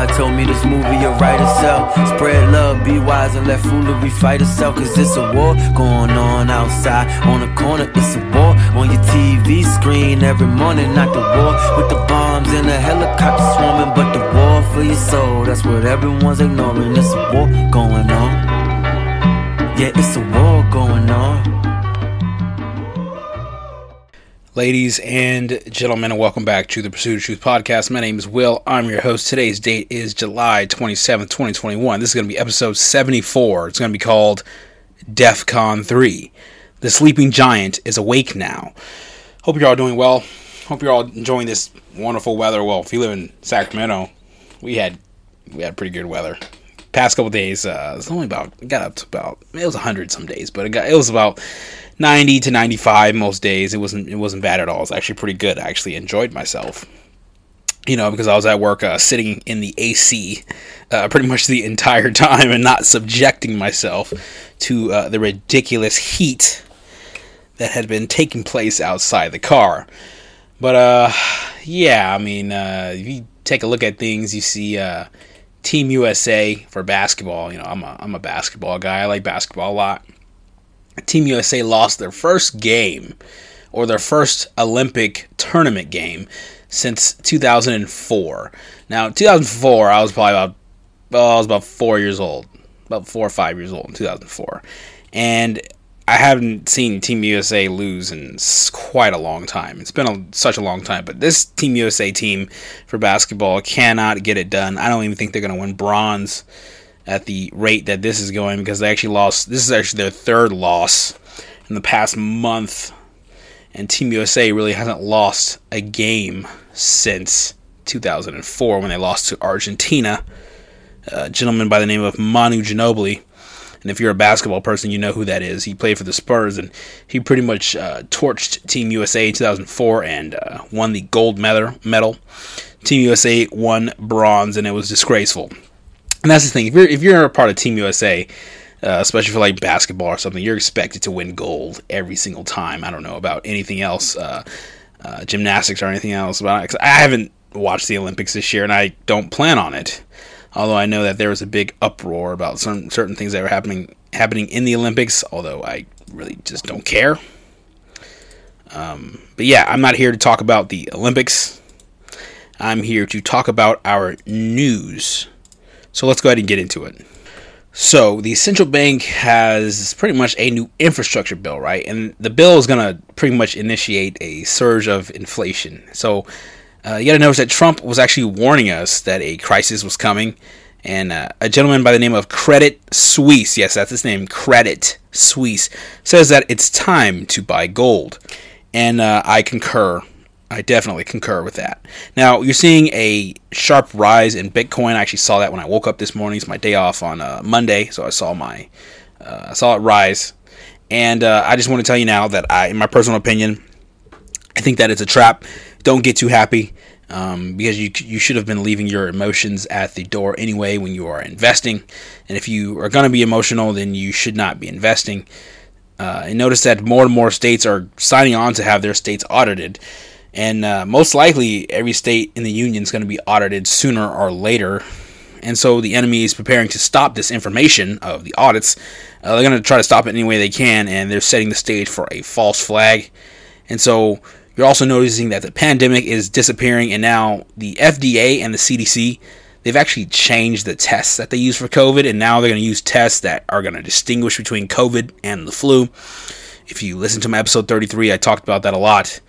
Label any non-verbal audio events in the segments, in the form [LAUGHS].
God told me this movie will write itself. Spread love, be wise, and let foolery fight itself. Cause it's a war going on outside. On the corner, it's a war. On your TV screen every morning, not the war with the bombs and the helicopters swarming, but the war for your soul. That's what everyone's ignoring. It's a war going on. Yeah, it's a war going on. Ladies and gentlemen, welcome back to the Pursuit of Truth podcast. My name is Will. I'm your host. Today's date is July 27th, 2021. This is going to be episode 74. It's going to be called DEF CON 3. The sleeping giant is awake now. Hope you're all doing well. Hope you're all enjoying this wonderful weather. Well, if you live in Sacramento, we had we had pretty good weather. Past couple days, uh, it's only about got up to about it was 100 some days, but it got it was about 90 to 95 most days. It wasn't it wasn't bad at all. It was actually pretty good. I actually enjoyed myself. You know, because I was at work uh, sitting in the AC uh, pretty much the entire [LAUGHS] time and not subjecting myself to uh, the ridiculous heat that had been taking place outside the car. But uh, yeah, I mean, uh, if you take a look at things, you see uh, Team USA for basketball. You know, I'm a I'm a basketball guy. I like basketball a lot. Team USA lost their first game or their first Olympic tournament game since 2004. Now, 2004, I was probably about well, I was about four years old, about four or five years old in 2004, and I haven't seen Team USA lose in quite a long time. It's been a, such a long time, but this Team USA team for basketball cannot get it done. I don't even think they're going to win bronze at the rate that this is going because they actually lost. This is actually their third loss in the past month, and Team USA really hasn't lost a game since 2004 when they lost to Argentina. A gentleman by the name of Manu Ginobili. And if you're a basketball person, you know who that is. He played for the Spurs, and he pretty much uh, torched Team USA in 2004 and uh, won the gold medal. Medal. Team USA won bronze, and it was disgraceful. And that's the thing. If you're if you're a part of Team USA, uh, especially for like basketball or something, you're expected to win gold every single time. I don't know about anything else, uh, uh, gymnastics or anything else. But I, haven't watched the Olympics this year, and I don't plan on it. Although I know that there was a big uproar about certain certain things that were happening happening in the Olympics. Although I really just don't care. Um, but yeah, I'm not here to talk about the Olympics. I'm here to talk about our news. So let's go ahead and get into it. So the central bank has pretty much a new infrastructure bill, right? And the bill is going to pretty much initiate a surge of inflation. So uh, you got to notice that Trump was actually warning us that a crisis was coming. And uh, a gentleman by the name of Credit Suisse, yes, that's his name, Credit Suisse, says that it's time to buy gold. And uh, I concur I definitely concur with that. Now, you're seeing a sharp rise in Bitcoin. I actually saw that when I woke up this morning. It's my day off on uh, Monday, so I saw my uh, I saw it rise. And uh, I just want to tell you now that I, in my personal opinion, I think that it's a trap. Don't get too happy um, because you you should have been leaving your emotions at the door anyway when you are investing. And if you are going to be emotional, then you should not be investing. Uh, and notice that more and more states are signing on to have their states audited and uh, most likely every state in the union is going to be audited sooner or later. And so the enemy is preparing to stop this information of the audits. Uh, they're going to try to stop it any way they can, and they're setting the stage for a false flag. And so you're also noticing that the pandemic is disappearing, and now the FDA and the CDC they've actually changed the tests that they use for COVID, and now they're going to use tests that are going to distinguish between COVID and the flu. If you listen to my episode 33, I talked about that a lot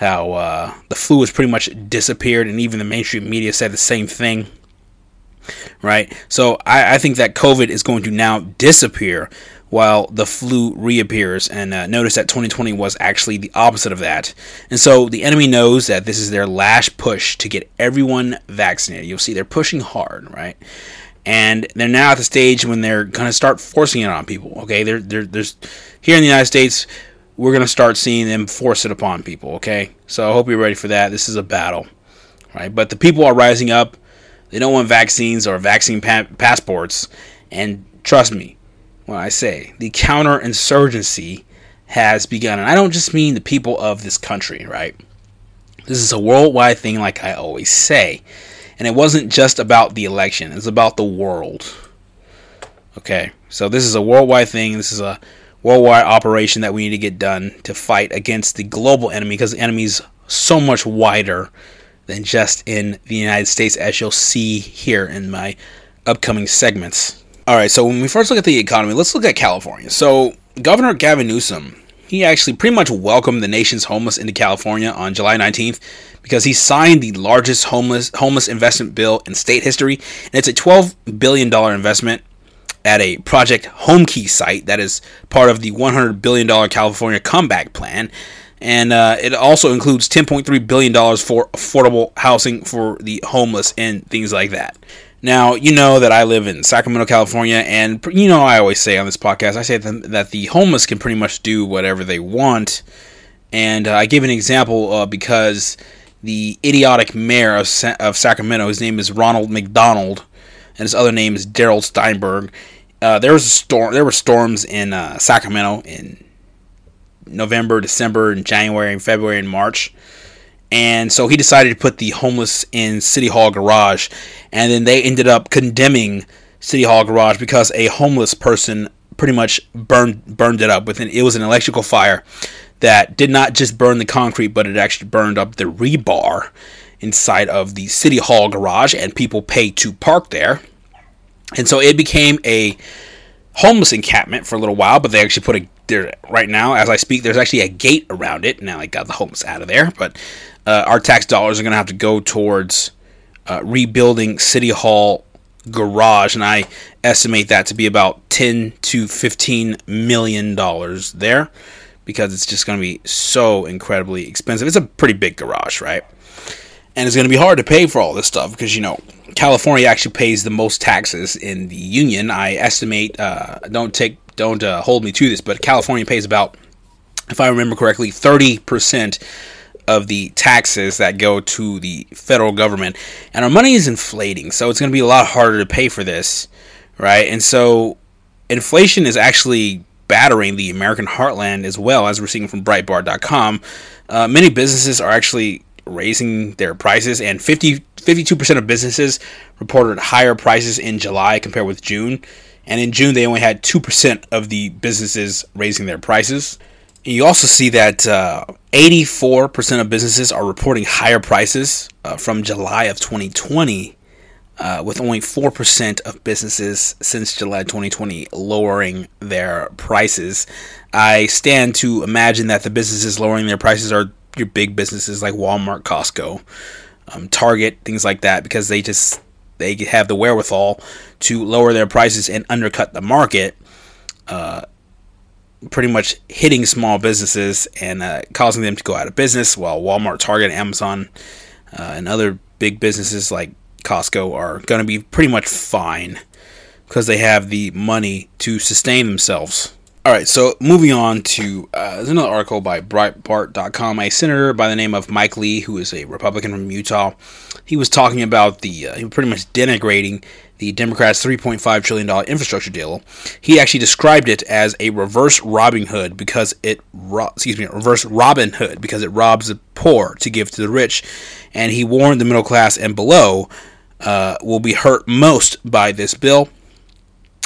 how uh, the flu has pretty much disappeared, and even the mainstream media said the same thing. Right? So I, I think that COVID is going to now disappear while the flu reappears. And uh, notice that 2020 was actually the opposite of that. And so the enemy knows that this is their last push to get everyone vaccinated. You'll see they're pushing hard, right? And they're now at the stage when they're going to start forcing it on people. Okay, they're, they're, there's here in the United States, we're going to start seeing them force it upon people, okay? So I hope you're ready for that. This is a battle, right? But the people are rising up. They don't want vaccines or vaccine pa- passports. And trust me when I say the counterinsurgency has begun. And I don't just mean the people of this country, right? This is a worldwide thing, like I always say. And it wasn't just about the election, it's about the world. Okay, so this is a worldwide thing. This is a worldwide operation that we need to get done to fight against the global enemy because the enemy's so much wider than just in the United States, as you'll see here in my upcoming segments. All right, so when we first look at the economy, let's look at California. So, Governor Gavin Newsom, he actually pretty much welcomed the nation's homeless into California on July 19th because he signed the largest homeless homeless investment bill in state history, and it's a 12 billion dollar investment at a Project Homekey site that is part of the 100 billion dollar California Comeback Plan and uh, it also includes 10.3 billion dollars for affordable housing for the homeless and things like that. Now, you know that I live in Sacramento, California, and you know I always say on this podcast, I say that the homeless can pretty much do whatever they want, and uh, I give an example uh, because the idiotic mayor of, Sa- of Sacramento, his name is Ronald McDonald, and his other name is Darrell Steinberg. Uh, there was a storm. There were storms in uh, Sacramento in November, December, and January, and February, and March. And so he decided to put the homeless in City Hall garage. And then they ended up condemning City Hall garage because a homeless person pretty much burned burned it up with it was an electrical fire that did not just burn the concrete but it actually burned up the rebar inside of the city hall garage and people paid to park there and so it became a homeless encampment for a little while but they actually put a there right now as I speak. There's actually a gate around it. Now I got the homeless out of there, but uh, our tax dollars are going to have to go towards uh, rebuilding City Hall garage, and I estimate that to be about 10 to 15 million dollars there because it's just going to be so incredibly expensive. It's a pretty big garage, right? And it's going to be hard to pay for all this stuff because you know California actually pays the most taxes in the union. I estimate. Uh, don't take don't uh, hold me to this, but California pays about, if I remember correctly, 30% of the taxes that go to the federal government. And our money is inflating, so it's going to be a lot harder to pay for this, right? And so inflation is actually battering the American heartland as well, as we're seeing from Breitbart.com. Uh, many businesses are actually raising their prices, and 50, 52% of businesses reported higher prices in July compared with June. And in June, they only had 2% of the businesses raising their prices. You also see that uh, 84% of businesses are reporting higher prices uh, from July of 2020, uh, with only 4% of businesses since July 2020 lowering their prices. I stand to imagine that the businesses lowering their prices are your big businesses like Walmart, Costco, um, Target, things like that, because they just they have the wherewithal to lower their prices and undercut the market, uh, pretty much hitting small businesses and uh, causing them to go out of business. While Walmart, Target, Amazon, uh, and other big businesses like Costco are going to be pretty much fine because they have the money to sustain themselves. All right, so moving on to uh, there's another article by Breitbart.com. A senator by the name of Mike Lee, who is a Republican from Utah, he was talking about the uh, pretty much denigrating the Democrats' 3.5 trillion dollar infrastructure deal. He actually described it as a reverse Robin Hood because it ro- excuse me reverse Robin Hood because it robs the poor to give to the rich, and he warned the middle class and below uh, will be hurt most by this bill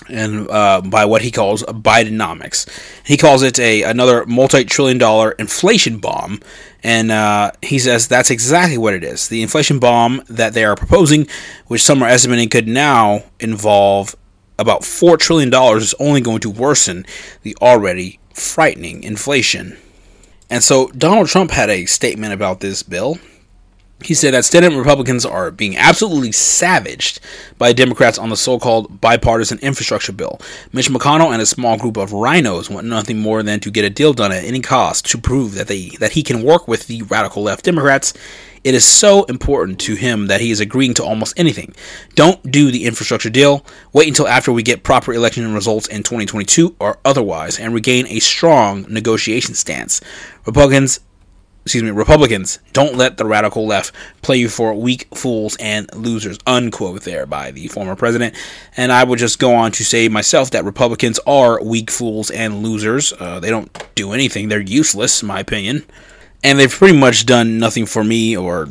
and uh, by what he calls Bidenomics. He calls it a another multi-trillion dollar inflation bomb, and uh, he says that's exactly what it is. The inflation bomb that they are proposing, which some are estimating could now involve about four trillion dollars, is only going to worsen the already frightening inflation. And so Donald Trump had a statement about this bill. He said that Senate Republicans are being absolutely savaged by Democrats on the so called bipartisan infrastructure bill. Mitch McConnell and a small group of RINOs want nothing more than to get a deal done at any cost to prove that they that he can work with the radical left Democrats. It is so important to him that he is agreeing to almost anything. Don't do the infrastructure deal. Wait until after we get proper election results in 2022 or otherwise and regain a strong negotiation stance. Republicans excuse me, Republicans, don't let the radical left play you for weak fools and losers, unquote, there by the former president. And I would just go on to say myself that Republicans are weak fools and losers. Uh, they don't do anything, they're useless, in my opinion. And they've pretty much done nothing for me or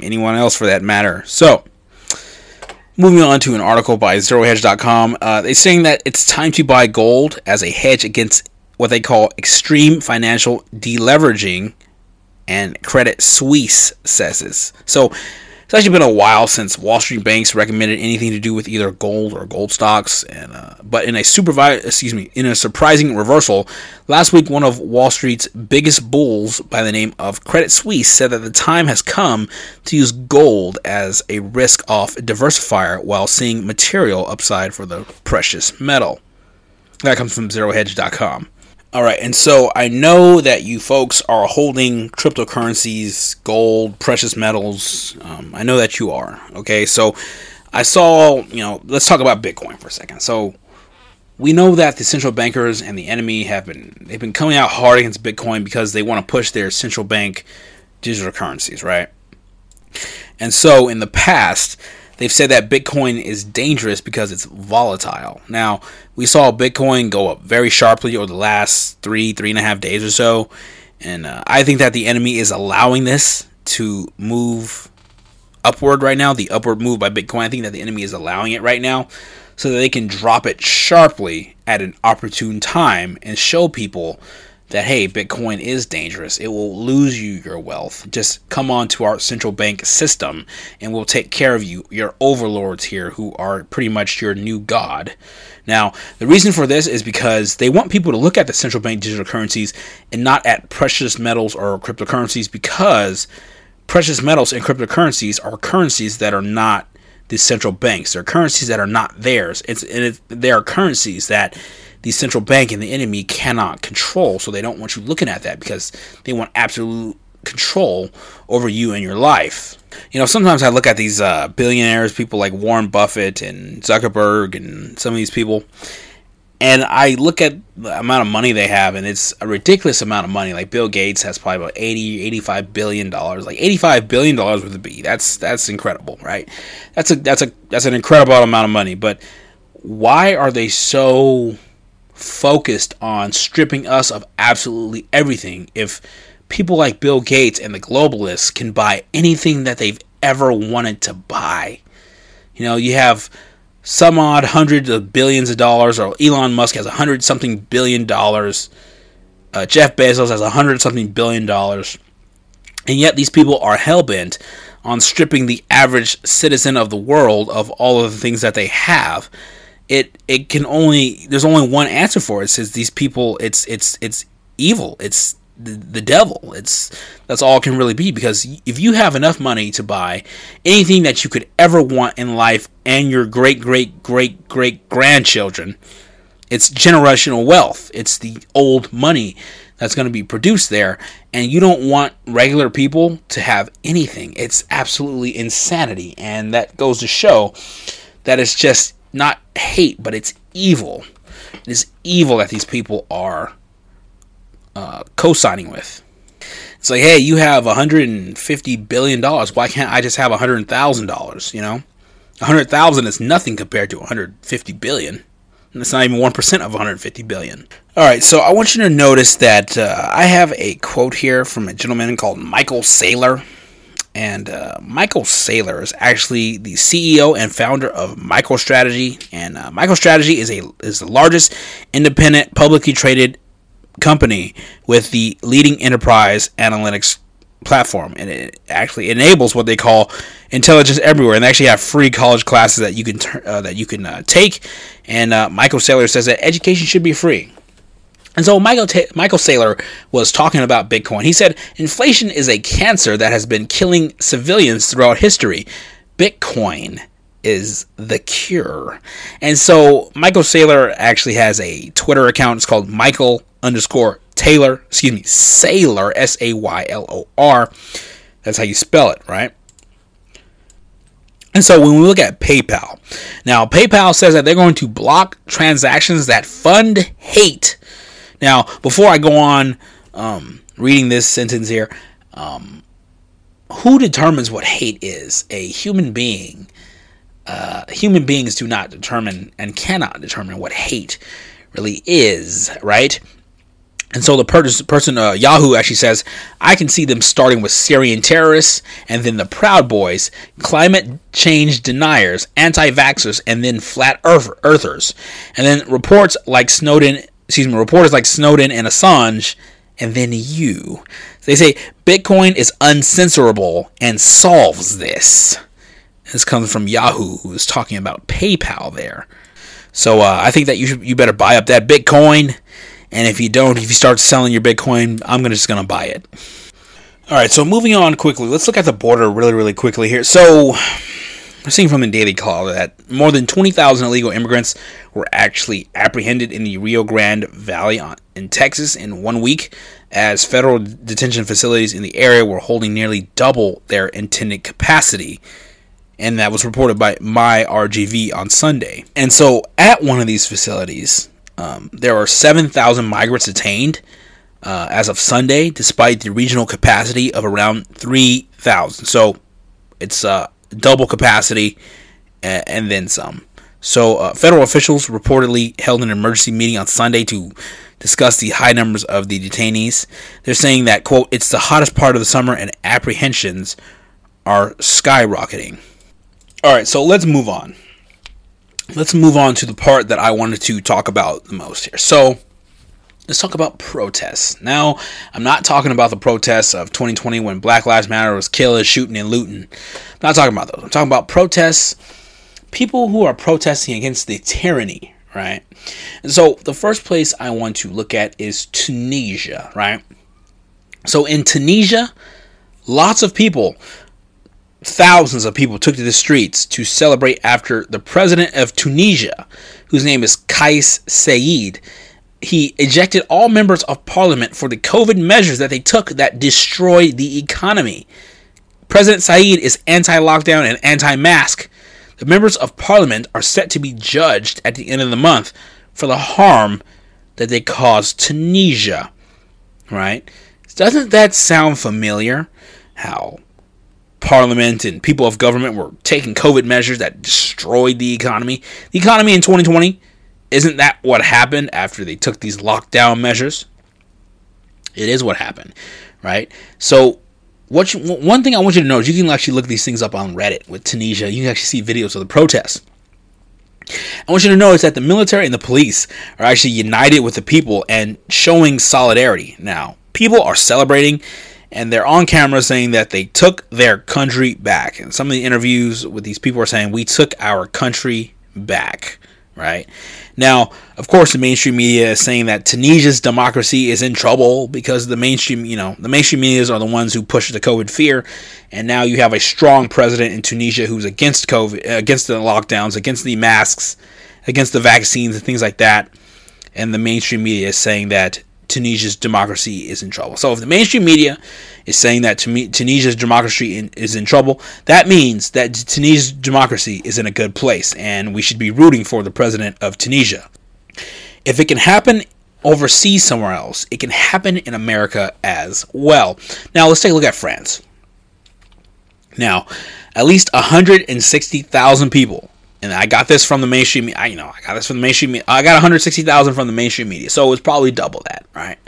anyone else for that matter. So, Moving on to an article by ZeroHedge.com, uh, they're saying that it's time to buy gold as a hedge against what they call extreme financial deleveraging, and Credit Suisse says. So it's actually been a while since Wall Street banks recommended anything to do with either gold or gold stocks, and uh, but in a supervi- excuse me, in a surprising reversal, last week one of Wall Street's biggest bulls by the name of Credit Suisse said that the time has come to use gold as a risk-off diversifier while seeing material upside for the precious metal. That comes from ZeroHedge.com. All right, and so I know that you folks are holding cryptocurrencies, gold, precious metals. Um, I know that you are. Okay, so I saw, you know, let's talk about Bitcoin for a second. So we know that the central bankers and the enemy have been they've been coming out hard against Bitcoin because they want to push their central bank digital currencies, right? And so in the past, they've said that Bitcoin is dangerous because it's volatile. Now, we saw Bitcoin go up very sharply over the last three, three and a half days or so. And uh, I think that the enemy is allowing this to move upward right now. The upward move by Bitcoin, I think that the enemy is allowing it right now so that they can drop it sharply at an opportune time and show people that hey, Bitcoin is dangerous. It will lose you your wealth. Just come on to our central bank system and we'll take care of you, your overlords here who are pretty much your new god. Now, the reason for this is because they want people to look at the central bank digital currencies and not at precious metals or cryptocurrencies because precious metals and cryptocurrencies are currencies that are not the central banks. They're currencies that are not theirs. It's and they are currencies that the central bank and the enemy cannot control. So they don't want you looking at that because they want absolute control over you and your life. You know, sometimes I look at these uh, billionaires, people like Warren Buffett and Zuckerberg and some of these people, and I look at the amount of money they have, and it's a ridiculous amount of money. Like Bill Gates has probably about 80, 85 billion dollars. Like 85 billion dollars with a B. That's that's incredible, right? That's a that's a that's an incredible amount of money. But why are they so focused on stripping us of absolutely everything if people like Bill Gates and the globalists can buy anything that they've ever wanted to buy. You know, you have some odd hundreds of billions of dollars, or Elon Musk has a hundred something billion dollars. Uh, Jeff Bezos has a hundred something billion dollars. And yet these people are hell bent on stripping the average citizen of the world of all of the things that they have it it can only there's only one answer for it. Says these people it's it's it's evil. It's the, the devil. It's that's all it can really be because if you have enough money to buy anything that you could ever want in life and your great great great great grandchildren, it's generational wealth. It's the old money that's going to be produced there and you don't want regular people to have anything. It's absolutely insanity and that goes to show that it's just not hate, but it's evil. It is evil that these people are uh, co-signing with. It's like, hey, you have 150 billion dollars. Why can't I just have 100,000 dollars? You know, 100,000 is nothing compared to 150 billion. And it's not even 1% of 150 billion. All right, so I want you to notice that uh, I have a quote here from a gentleman called Michael Saylor. And uh, Michael Saylor is actually the CEO and founder of MicroStrategy. And uh, MicroStrategy is a is the largest independent, publicly traded company with the leading enterprise analytics platform, and it actually enables what they call intelligence everywhere. And they actually have free college classes that you can uh, that you can uh, take. And uh, Michael Saylor says that education should be free. And so Michael Ta- Michael Saylor was talking about Bitcoin. He said inflation is a cancer that has been killing civilians throughout history. Bitcoin is the cure. And so Michael Saylor actually has a Twitter account. It's called Michael underscore Taylor. Excuse me, Saylor S A Y L O R. That's how you spell it, right? And so when we look at PayPal, now PayPal says that they're going to block transactions that fund hate now, before I go on um, reading this sentence here, um, who determines what hate is? A human being. Uh, human beings do not determine and cannot determine what hate really is, right? And so the per- person, uh, Yahoo, actually says, I can see them starting with Syrian terrorists, and then the Proud Boys, climate change deniers, anti vaxxers, and then flat earthers. And then reports like Snowden, excuse me, reporters like Snowden and Assange, and then you. They say Bitcoin is uncensorable and solves this. This comes from Yahoo, who is talking about PayPal there. So uh, I think that you should, you better buy up that Bitcoin and if you don't, if you start selling your Bitcoin, I'm gonna just gonna buy it. All right, so moving on quickly, let's look at the border really, really quickly here. So, seeing from the Daily Caller that more than 20,000 illegal immigrants were actually apprehended in the Rio Grande Valley in Texas in one week, as federal detention facilities in the area were holding nearly double their intended capacity. And that was reported by MyRGV on Sunday. And so, at one of these facilities, um, there are 7,000 migrants detained uh, as of Sunday, despite the regional capacity of around 3,000. So it's uh, double capacity and, then some. So, uh, federal officials reportedly held an emergency meeting on Sunday to discuss the high numbers of the detainees. They're saying that, quote, it's the hottest part of the summer and apprehensions are skyrocketing. All right, so let's move on let's move on to the part that I wanted to talk about the most here. So, let's talk about protests. Now, I'm not talking about the protests of 2020 when Black Lives Matter was killing, shooting, and looting. I'm not talking about those. I'm talking about protests, people who are protesting against the tyranny, right? And so, the first place I want to look at is Tunisia, right? So, in Tunisia, lots of people thousands of people took to the streets to celebrate after the president of Tunisia, whose name is Kais Saied, he ejected all members of parliament for the COVID measures that they took that destroyed the economy. President Saied is anti lockdown and anti mask. The members of parliament are set to be judged at the end of the month for the harm that they caused Tunisia. Right? Doesn't that sound familiar? How parliament and people of government were taking COVID measures that destroyed the economy. The economy in 2020, isn't that what happened after they took these lockdown measures? It is what happened, right? So, what you, one thing I want you to know is you can actually look these things up on Reddit with Tunisia. You can actually see videos of the protests. I want you to know is that the military and the police are actually united with the people and showing solidarity. Now, people are celebrating and they're on camera saying that they took their country back. And some of the interviews with these people are saying, We took our country back, right? Now, of course, the mainstream media is saying that Tunisia's democracy is in trouble because the mainstream, you know, the mainstream medias are the ones who push the COVID fear, and now you have a strong president in Tunisia who's against COVID, against the lockdowns, against the masks, against the vaccines and things like that. And the mainstream media is saying that Tunisia's democracy is in trouble. So if the mainstream media is saying that Tunisia's democracy is in trouble, that means that Tunisia's democracy is in a good place, and we should be rooting for the president of Tunisia. If it can happen overseas somewhere else, it can happen in America as well. Now let's take a look at France. Now, at least 160,000 people and I got this from the mainstream. I you know I got this from the mainstream. I got 160,000 from the mainstream media, so it's probably double that, right?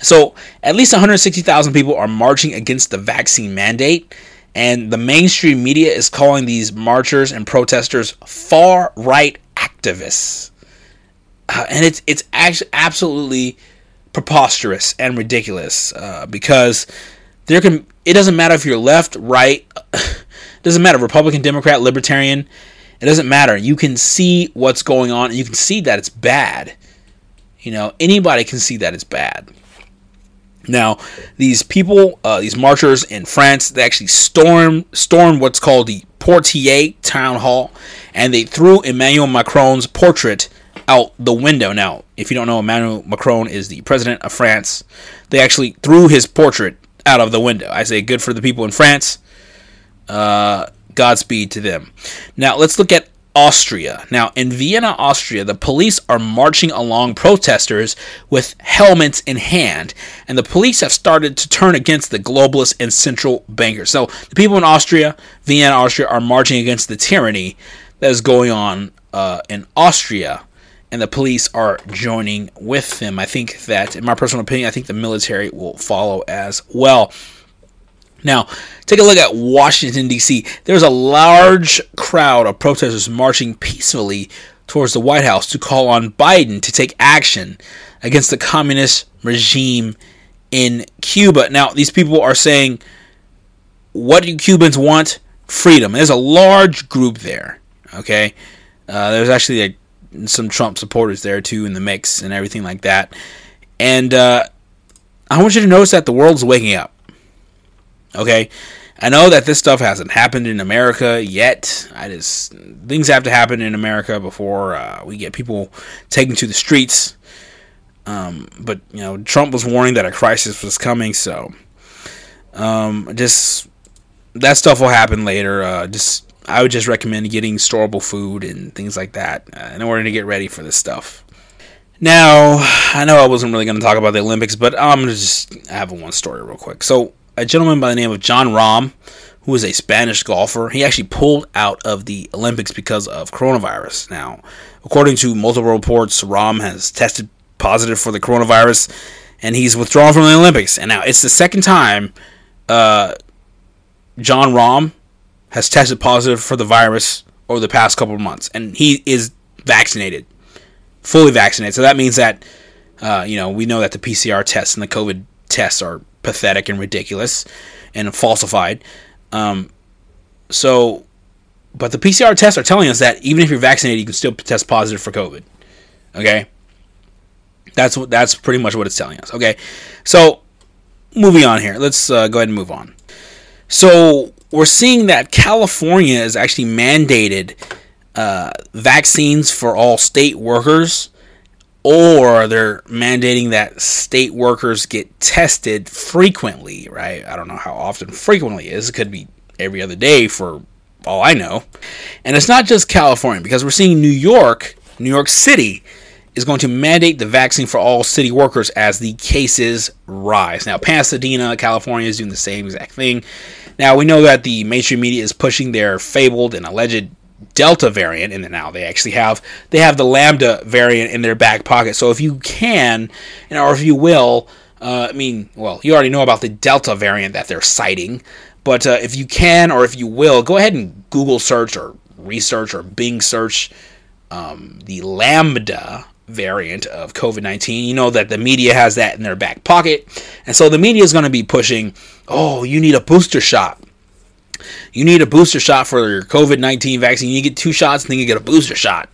So at least 160,000 people are marching against the vaccine mandate, and the mainstream media is calling these marchers and protesters far right activists, uh, and it's it's actually absolutely preposterous and ridiculous uh, because there can it doesn't matter if you're left, right, [LAUGHS] doesn't matter Republican, Democrat, Libertarian it doesn't matter. You can see what's going on and you can see that it's bad. You know, anybody can see that it's bad. Now, these people, uh, these marchers in France, they actually stormed stormed what's called the Poitiers town hall, and they threw Emmanuel Macron's portrait out the window. Now, if you don't know, Emmanuel Macron is the president of France. They actually threw his portrait out of the window. I say good for the people in France. Uh, Godspeed to them. Now, let's look at Austria. Now, in Vienna, Austria, the police are marching along protesters with helmets in hand, and the police have started to turn against the globalists and central bankers. So, the people in Austria, Vienna, Austria, are marching against the tyranny that is going on uh, in Austria and the police are joining with them. I think that, in my personal opinion, I think the military will follow as well. Now, take a look at Washington, D.C. There's a large crowd of protesters marching peacefully towards the White House to call on Biden to take action against the communist regime in Cuba. Now, these people are saying, what do Cubans want? Freedom. There's a large group there. Okay, uh, there's actually a some Trump supporters there too in the mix and everything like that. And uh, I want you to notice that the world's waking up. Okay, I know that this stuff hasn't happened in America yet. I just things have to happen in America before uh, we get people taken to the streets. Um, but you know, Trump was warning that a crisis was coming, so um, just that stuff will happen later. Uh, just I would just recommend getting storable food and things like that uh, in order to get ready for this stuff. Now, I know I wasn't really going to talk about the Olympics, but I'm to just have one story real quick. So, a gentleman by the name of Jon Rahm, who is a Spanish golfer, he actually pulled out of the Olympics because of coronavirus. Now, according to multiple reports, Rahm has tested positive for the coronavirus and he's withdrawn from the Olympics. And now it's the second time uh, Jon Rahm has tested positive for the virus over the past couple of months, and he is vaccinated, fully vaccinated. So that means that uh, you know we know that the PCR tests and the COVID tests are pathetic and ridiculous and falsified. Um, so, but the PCR tests are telling us that even if you're vaccinated, you can still test positive for COVID. Okay, that's what that's pretty much what it's telling us. Okay, so moving on here, let's uh, go ahead and move on. So we're seeing that California has actually mandated uh, vaccines for all state workers, or they're mandating that state workers get tested frequently, right? I don't know how often frequently is. It could be every other day for all I know. And it's not just California, because we're seeing New York, New York City, is going to mandate the vaccine for all city workers as the cases rise. Now, Pasadena, California is doing the same exact thing. Now we know that the mainstream media is pushing their fabled and alleged Delta variant, and now they actually have they have the Lambda variant in their back pocket. So if you can, or if you will, uh, I mean, well, you already know about the Delta variant that they're citing, but uh, if you can or if you will, go ahead and Google search or research or Bing search um, the Lambda variant of COVID 19. You know that the media has that in their back pocket. And so the media is going to be pushing, oh, you need a booster shot. You need a booster shot for your COVID 19 vaccine. You get two shots and then you get a booster shot,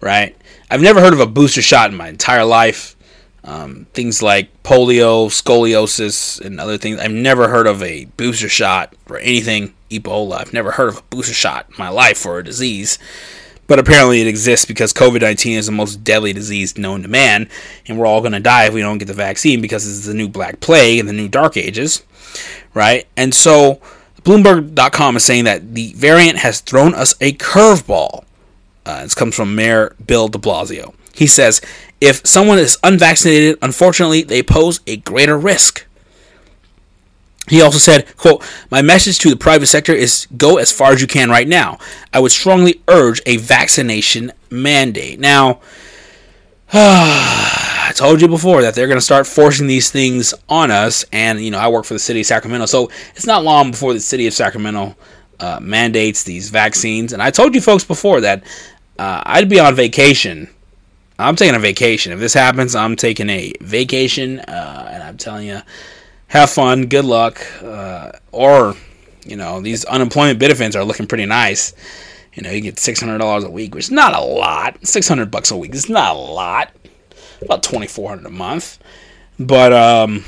right? I've never heard of a booster shot in my entire life. Um, things like polio, scoliosis, and other things. I've never heard of a booster shot for anything Ebola. I've never heard of a booster shot in my life for a disease. But apparently it exists because COVID 19 is the most deadly disease known to man, and we're all going to die if we don't get the vaccine because it's the new Black Plague and the new Dark Ages, right? And so Bloomberg.com is saying that the variant has thrown us a curveball. Uh, this comes from Mayor Bill de Blasio. He says, if someone is unvaccinated, unfortunately, they pose a greater risk. He also said, quote, My message to the private sector is go as far as you can right now. I would strongly urge a vaccination mandate. Now, I [SIGHS] told you before that they're going to start forcing these things on us. And, you know, I work for the city of Sacramento. So it's not long before the city of Sacramento uh, mandates these vaccines. And I told you folks before that uh, I'd be on vacation. I'm taking a vacation. If this happens, I'm taking a vacation. Uh, and I'm telling you, have fun, good luck, uh, or you know these unemployment benefits are looking pretty nice. You know, you get six hundred dollars a week, which is not a lot. Six hundred bucks a week is not a lot. About twenty four hundred a month, but um,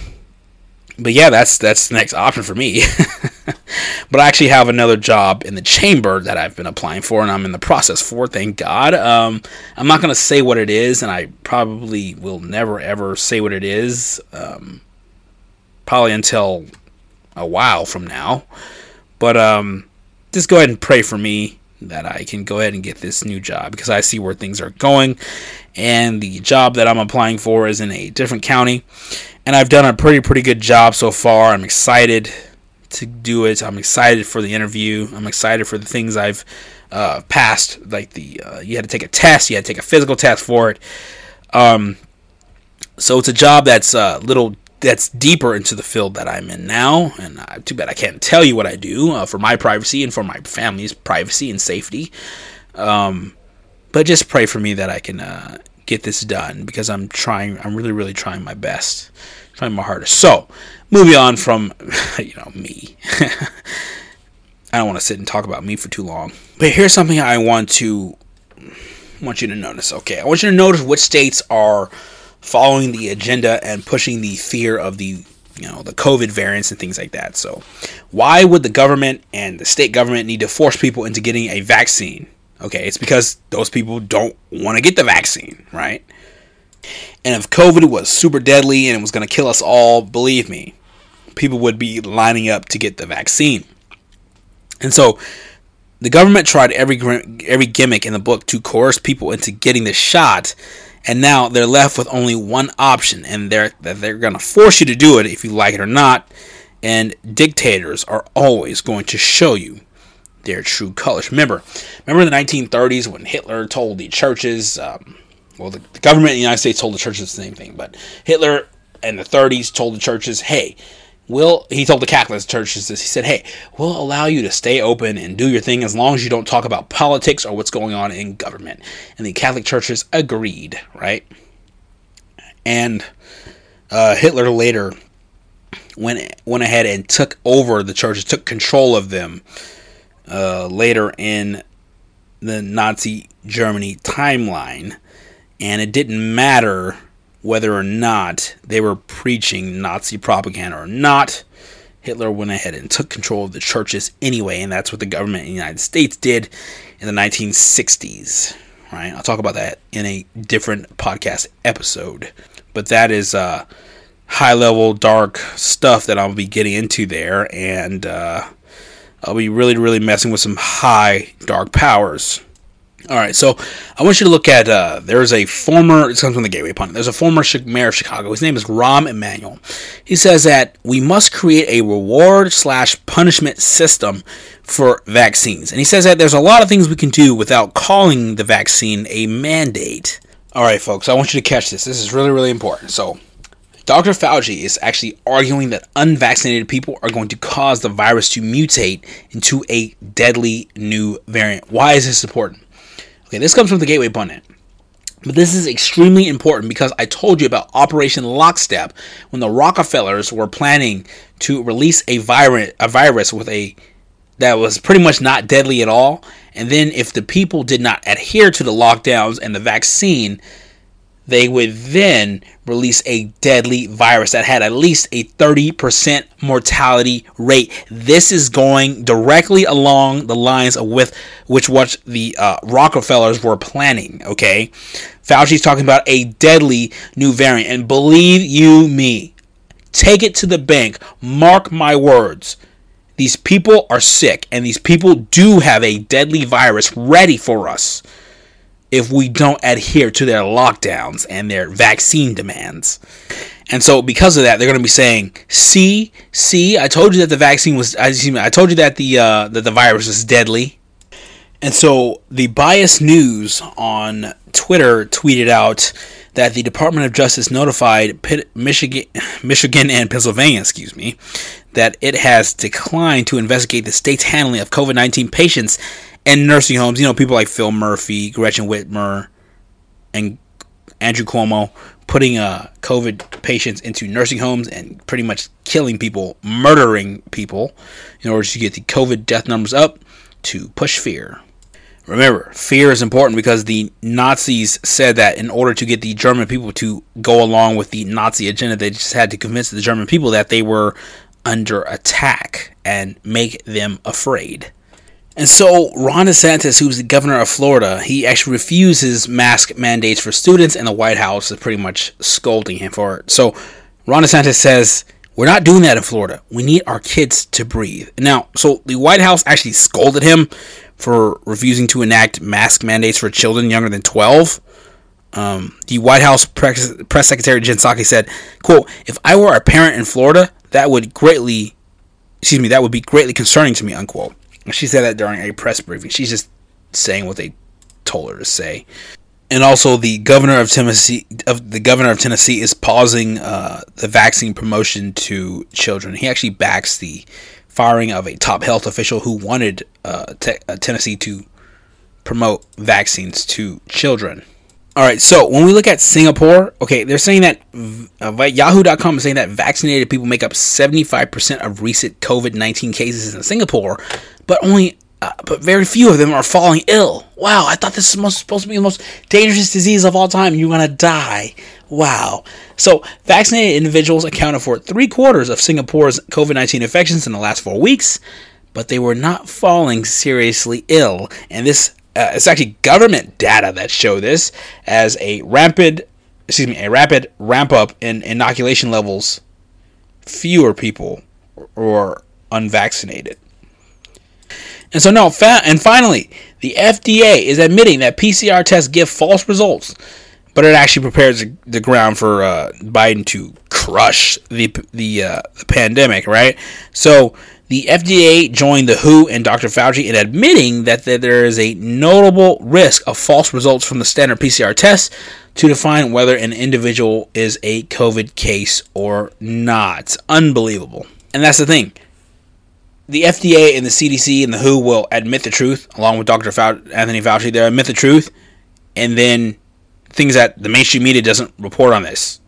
but yeah, that's that's the next option for me. [LAUGHS] but I actually have another job in the chamber that I've been applying for, and I'm in the process for. Thank God. Um, I'm not gonna say what it is, and I probably will never ever say what it is. Um, probably until a while from now. But um, just go ahead and pray for me that I can go ahead and get this new job because I see where things are going. And the job that I'm applying for is in a different county. And I've done a pretty, pretty good job so far. I'm excited to do it. I'm excited for the interview. I'm excited for the things I've uh, passed like the uh, you had to take a test, you had to take a physical test for it. Um, so it's a job that's a uh, little that's deeper into the field that I'm in now, and uh, too bad I can't tell you what I do uh, for my privacy and for my family's privacy and safety. Um, but just pray for me that I can uh, get this done because I'm trying. I'm really, really trying my best, trying my hardest. So, moving on from [LAUGHS] you know me. [LAUGHS] I don't want to sit and talk about me for too long. But here's something I want to want you to notice. Okay, I want you to notice which states are following the agenda and pushing the fear of the you know the COVID variants and things like that. So, why would the government and the state government need to force people into getting a vaccine? Okay, it's because those people don't want to get the vaccine, right? And if COVID was super deadly and it was going to kill us all, believe me, people would be lining up to get the vaccine. And so the government tried every every gimmick in the book to coerce people into getting the shot, and now they're left with only one option, and they're they're going to force you to do it if you like it or not. And dictators are always going to show you their true colors. Remember, remember the 1930s when Hitler told the churches, um, well, the, the government in the United States told the churches the same thing, but Hitler in the 30s told the churches, hey, we'll he told the Catholic churches this. He said, "Hey, we'll allow you to stay open and do your thing as long as you don't talk about politics or what's going on in government." And the Catholic churches agreed, right? And uh, Hitler later went went ahead and took over the churches, took control of them. Uh, later in the Nazi Germany timeline, and it didn't matter whether or not they were preaching Nazi propaganda or not. Hitler went ahead and took control of the churches anyway, and that's what the government in the United States did in the 1960s. Right? I'll talk about that in a different podcast episode. But that is uh, high level, dark stuff that I'll be getting into there, and uh, I'll be really, really messing with some high dark powers. All right, so I want you to look at. Uh, there's a former. It comes from the Gateway Pundit. There's a former mayor of Chicago. His name is Rahm Emanuel. He says that we must create a reward slash punishment system for vaccines, and he says that there's a lot of things we can do without calling the vaccine a mandate. All right, folks, I want you to catch this. This is really, really important. So, Dr. Fauci is actually arguing that unvaccinated people are going to cause the virus to mutate into a deadly new variant. Why is this important? Okay, this comes from the Gateway Pundit. But this is extremely important because I told you about Operation Lockstep when the Rockefellers were planning to release a virus, a virus with a that was pretty much not deadly at all. And then if the people did not adhere to the lockdowns and the vaccine, they would then release a deadly virus that had at least a 30% mortality rate. This is going directly along the lines of with which what the uh, Rockefellers were planning. Okay, Fauci's talking about a deadly new variant, and believe you me, take it to the bank. Mark my words. These people are sick, and these people do have a deadly virus ready for us if we don't adhere to their lockdowns and their vaccine demands. And so, because of that, they're going to be saying, "See, see, I told you that the vaccine was. I, I told you that the uh, that the virus is deadly." And so, the biased news on Twitter tweeted out that the Department of Justice notified Michigan, [SIGHS] Michigan and Pennsylvania, excuse me, that it has declined to investigate the state's handling of COVID 19 patients and nursing homes. You know, people like Phil Murphy, Gretchen Whitmer, and Andrew Cuomo putting uh, COVID patients into nursing homes and pretty much killing people, murdering people in order to get the COVID death numbers up to push fear. Remember, fear is important because the Nazis said that in order to get the German people to go along with the Nazi agenda, they just had to convince the German people that they were under attack and make them afraid. And so Ron DeSantis, who's the governor of Florida, he actually refuses mask mandates for students, and the White House is pretty much scolding him for it. So Ron DeSantis says, We're not doing that in Florida. We need our kids to breathe. Now, so the White House actually scolded him for refusing to enact mask mandates for children younger than 12. Um, the White House press, press secretary Jen Psaki said, "quote If I were a parent in Florida, that would greatly, excuse me, that would be greatly concerning to me." Unquote. She said that during a press briefing. She's just saying what they told her to say. And also, the governor of Tennessee, of the governor of Tennessee, is pausing uh, the vaccine promotion to children. He actually backs the firing of a top health official who wanted uh, uh, Tennessee to promote vaccines to children. All right, so when we look at Singapore, okay, they're saying that uh, Yahoo.com is saying that vaccinated people make up 75% of recent COVID 19 cases in Singapore, but only uh, but very few of them are falling ill. Wow, I thought this was supposed to be the most dangerous disease of all time. You're gonna die. Wow. So, vaccinated individuals accounted for three quarters of Singapore's COVID 19 infections in the last four weeks, but they were not falling seriously ill. And this, uh, it's actually government data that show this as a rapid, excuse me, a rapid ramp up in inoculation levels. Fewer people were unvaccinated. And so, now, fa- and finally, the FDA is admitting that PCR tests give false results, but it actually prepares the ground for uh, Biden to crush the the, uh, the pandemic, right? So, the FDA joined the WHO and Dr. Fauci in admitting that, there is a notable risk of false results from the standard PCR test to define whether an individual is a COVID case or not. Unbelievable. And that's the thing the FDA and the CDC and the WHO will admit the truth, along with Dr. Anthony Fauci. They'll admit the truth, and then things that the mainstream media doesn't report on this,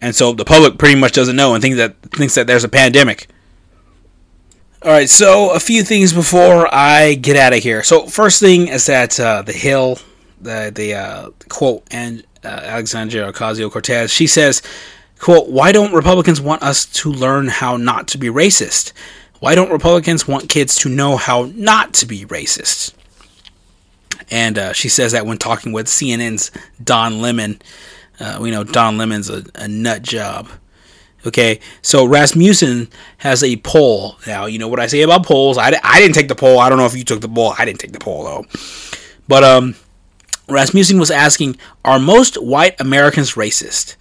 and so the public pretty much doesn't know and thinks that thinks that there's a pandemic. All right, so a few things before I get out of here. So first thing is that uh, the Hill, the the uh, quote and uh, Alexandria Ocasio Cortez, she says, "quote Why don't Republicans want us to learn how not to be racist?" Why don't Republicans want kids to know how not to be racist? And uh, she says that when talking with CNN's Don Lemon. Uh, we know Don Lemon's a, a nut job. Okay, so Rasmussen has a poll. Now, you know what I say about polls. I, I didn't take the poll. I don't know if you took the poll. I didn't take the poll, though. But um, Rasmussen was asking Are most white Americans racist?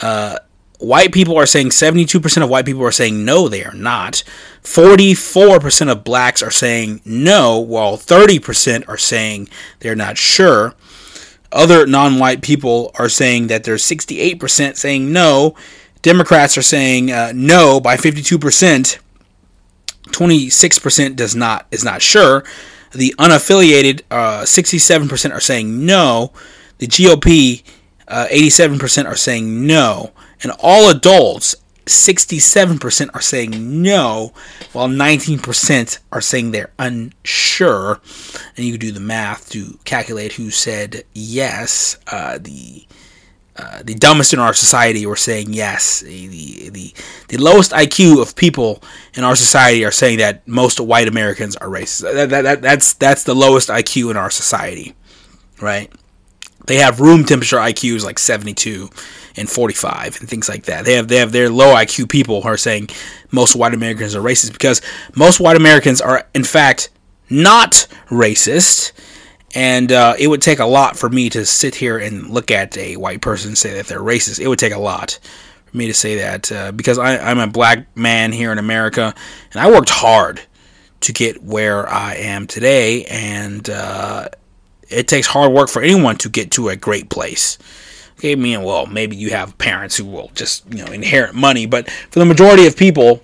Uh, white people are saying 72% of white people are saying no, they are not. 44% of blacks are saying no, while 30% are saying they're not sure. Other non white people are saying that there's 68% saying no. Democrats are saying uh, no by 52%. 26% does not is not sure. The unaffiliated uh, 67% are saying no. The GOP uh, 87% are saying no. And all adults, 67% are saying no, while 19% are saying they're unsure. And you do the math to calculate who said yes. Uh, the uh, the dumbest in our society were saying yes. The, the, the lowest IQ of people in our society are saying that most white Americans are racist. That, that, that, that's that's the lowest IQ in our society, right? They have room temperature IQs like 72 and 45 and things like that. They have they have their low IQ people who are saying most white Americans are racist because most white Americans are in fact not racist. And uh, it would take a lot for me to sit here and look at a white person and say that they're racist. It would take a lot for me to say that uh, because I, I'm a black man here in America and I worked hard to get where I am today. And uh, it takes hard work for anyone to get to a great place. Okay, I mean, well, maybe you have parents who will just, you know, inherit money, but for the majority of people,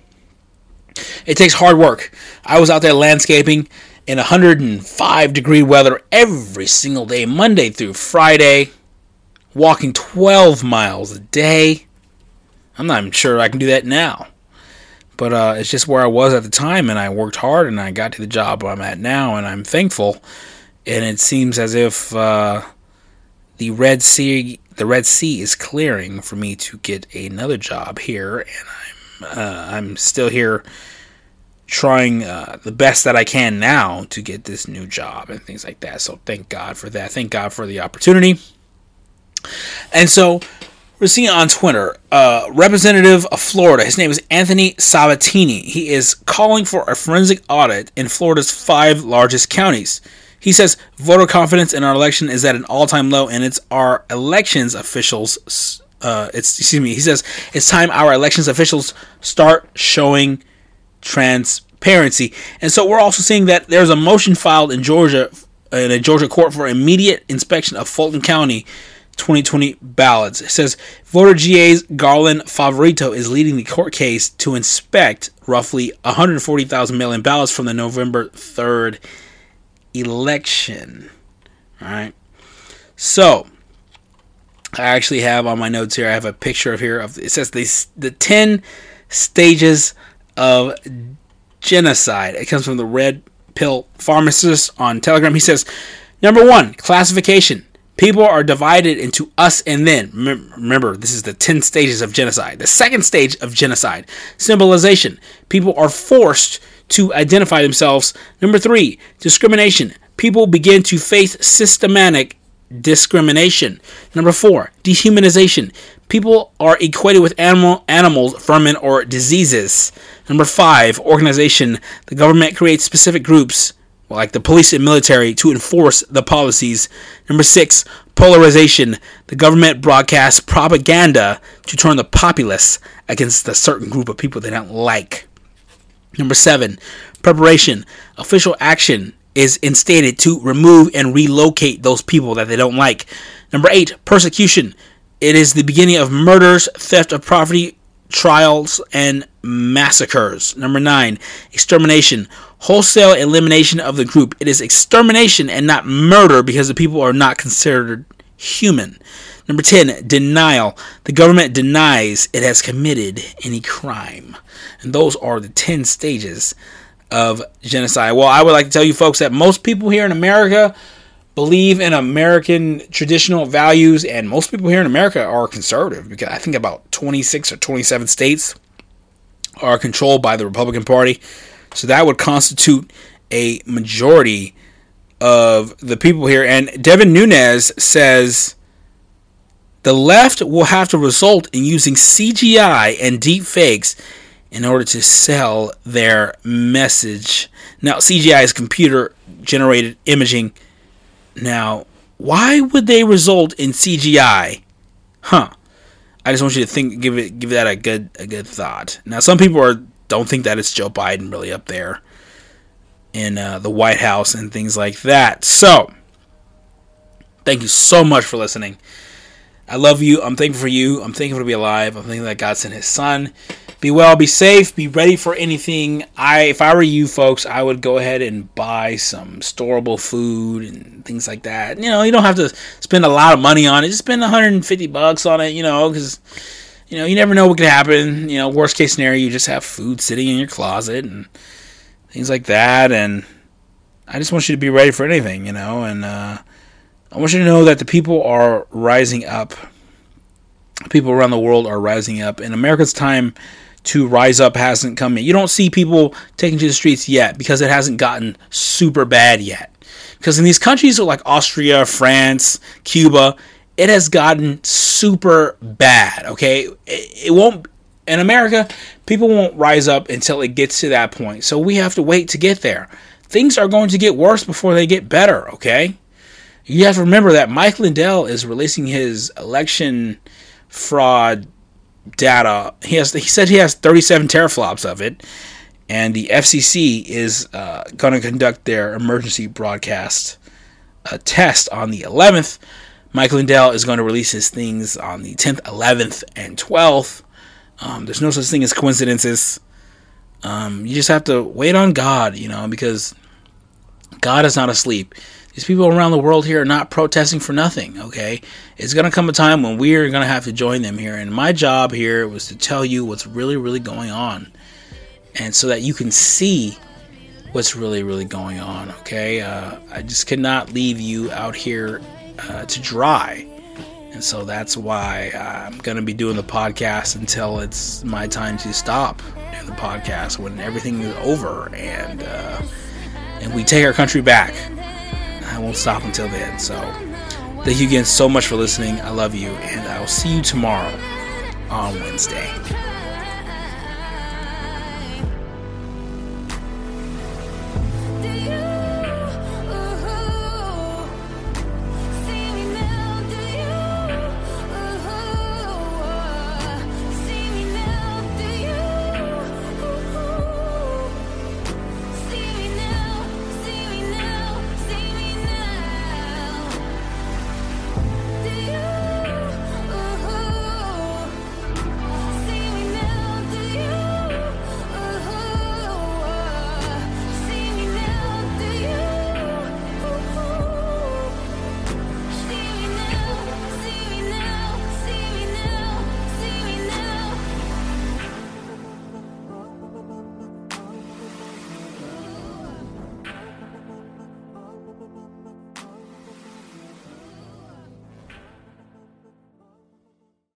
it takes hard work. I was out there landscaping in 105 degree weather every single day, Monday through Friday, walking 12 miles a day. I'm not even sure I can do that now. But uh, it's just where I was at the time, and I worked hard, and I got to the job I'm at now, and I'm thankful. And it seems as if uh, the Red Sea the Red Sea is clearing for me to get another job here, and I'm uh, I'm still here trying uh, the best that I can now to get this new job and things like that. So thank God for that. Thank God for the opportunity. And so we're seeing on Twitter, uh, representative of Florida. His name is Anthony Sabatini. He is calling for a forensic audit in Florida's five largest counties. He says voter confidence in our election is at an all-time low, and it's our elections officials. Uh, it's excuse me. He says it's time our elections officials start showing transparency. And so we're also seeing that there's a motion filed in Georgia in a Georgia court for immediate inspection of Fulton County 2020 ballots. It says voter GA's Garland Favorito is leading the court case to inspect roughly 140,000 mail in ballots from the November 3rd election. All right. So, I actually have on my notes here, I have a picture of here of it says the, the 10 stages of genocide. It comes from the Red Pill Pharmacist on Telegram. He says, number one, classification. People are divided into us and them. Remember, this is the 10 stages of genocide. The second stage of genocide, symbolization. People are forced to identify themselves. Number three, discrimination. People begin to face systematic discrimination. Number four, dehumanization. People are equated with animal, animals, vermin, or diseases. Number five, organization. The government creates specific groups like the police and military, to enforce the policies. Number six, polarization. The government broadcasts propaganda to turn the populace against a certain group of people they don't like. Number seven, preparation. Official action is instated to remove and relocate those people that they don't like. Number eight, persecution. It is the beginning of murders, theft of property, trials, and massacres. Number nine, extermination. Wholesale elimination of the group. It is extermination and not murder because the people are not considered human. Number 10, denial. The government denies it has committed any crime. And those are the 10 stages of genocide. Well, I would like to tell you folks that most people here in America believe in American traditional values, and most people here in America are conservative because I think about 26 or 27 states are controlled by the Republican Party. So that would constitute a majority of the people here. And Devin Nunes says the left will have to result in using CGI and deep fakes in order to sell their message. Now, CGI is computer generated imaging now, why would they result in CGI? Huh. I just want you to think, give it, give that a good, a good thought. Now, some people are don't think that it's Joe Biden really up there in uh, the White House and things like that. So, thank you so much for listening. I love you. I'm thankful for you. I'm thankful to be alive. I'm thankful that God sent His Son be well, be safe, be ready for anything. I, if I were you folks, I would go ahead and buy some storable food and things like that. You know, you don't have to spend a lot of money on it. Just spend 150 bucks on it. You know, because you know you never know what could happen. You know, worst case scenario, you just have food sitting in your closet and things like that. And I just want you to be ready for anything. You know, and uh, I want you to know that the people are rising up. People around the world are rising up. In America's time to rise up hasn't come in. You don't see people taking to the streets yet because it hasn't gotten super bad yet. Because in these countries like Austria, France, Cuba, it has gotten super bad. Okay, it, it won't. In America, people won't rise up until it gets to that point. So we have to wait to get there. Things are going to get worse before they get better. Okay, you have to remember that Mike Lindell is releasing his election fraud data. He has he said he has 37 teraflops of it, and the FCC is uh, going to conduct their emergency broadcast uh, test on the 11th. Mike Lindell is going to release his things on the 10th, 11th, and 12th. Um, there's no such thing as coincidences. Um, you just have to wait on God, you know, because God is not asleep. These people around the world here are not protesting for nothing, okay? It's going to come a time when we are going to have to join them here. And my job here was to tell you what's really, really going on. And so that you can see what's really, really going on, okay? Uh, I just cannot leave you out here uh, to dry. And so that's why I'm going to be doing the podcast until it's my time to stop doing the podcast when everything is over and uh, and we take our country back. I won't stop until then. So, thank you again so much for listening. I love you, and I will see you tomorrow on Wednesday.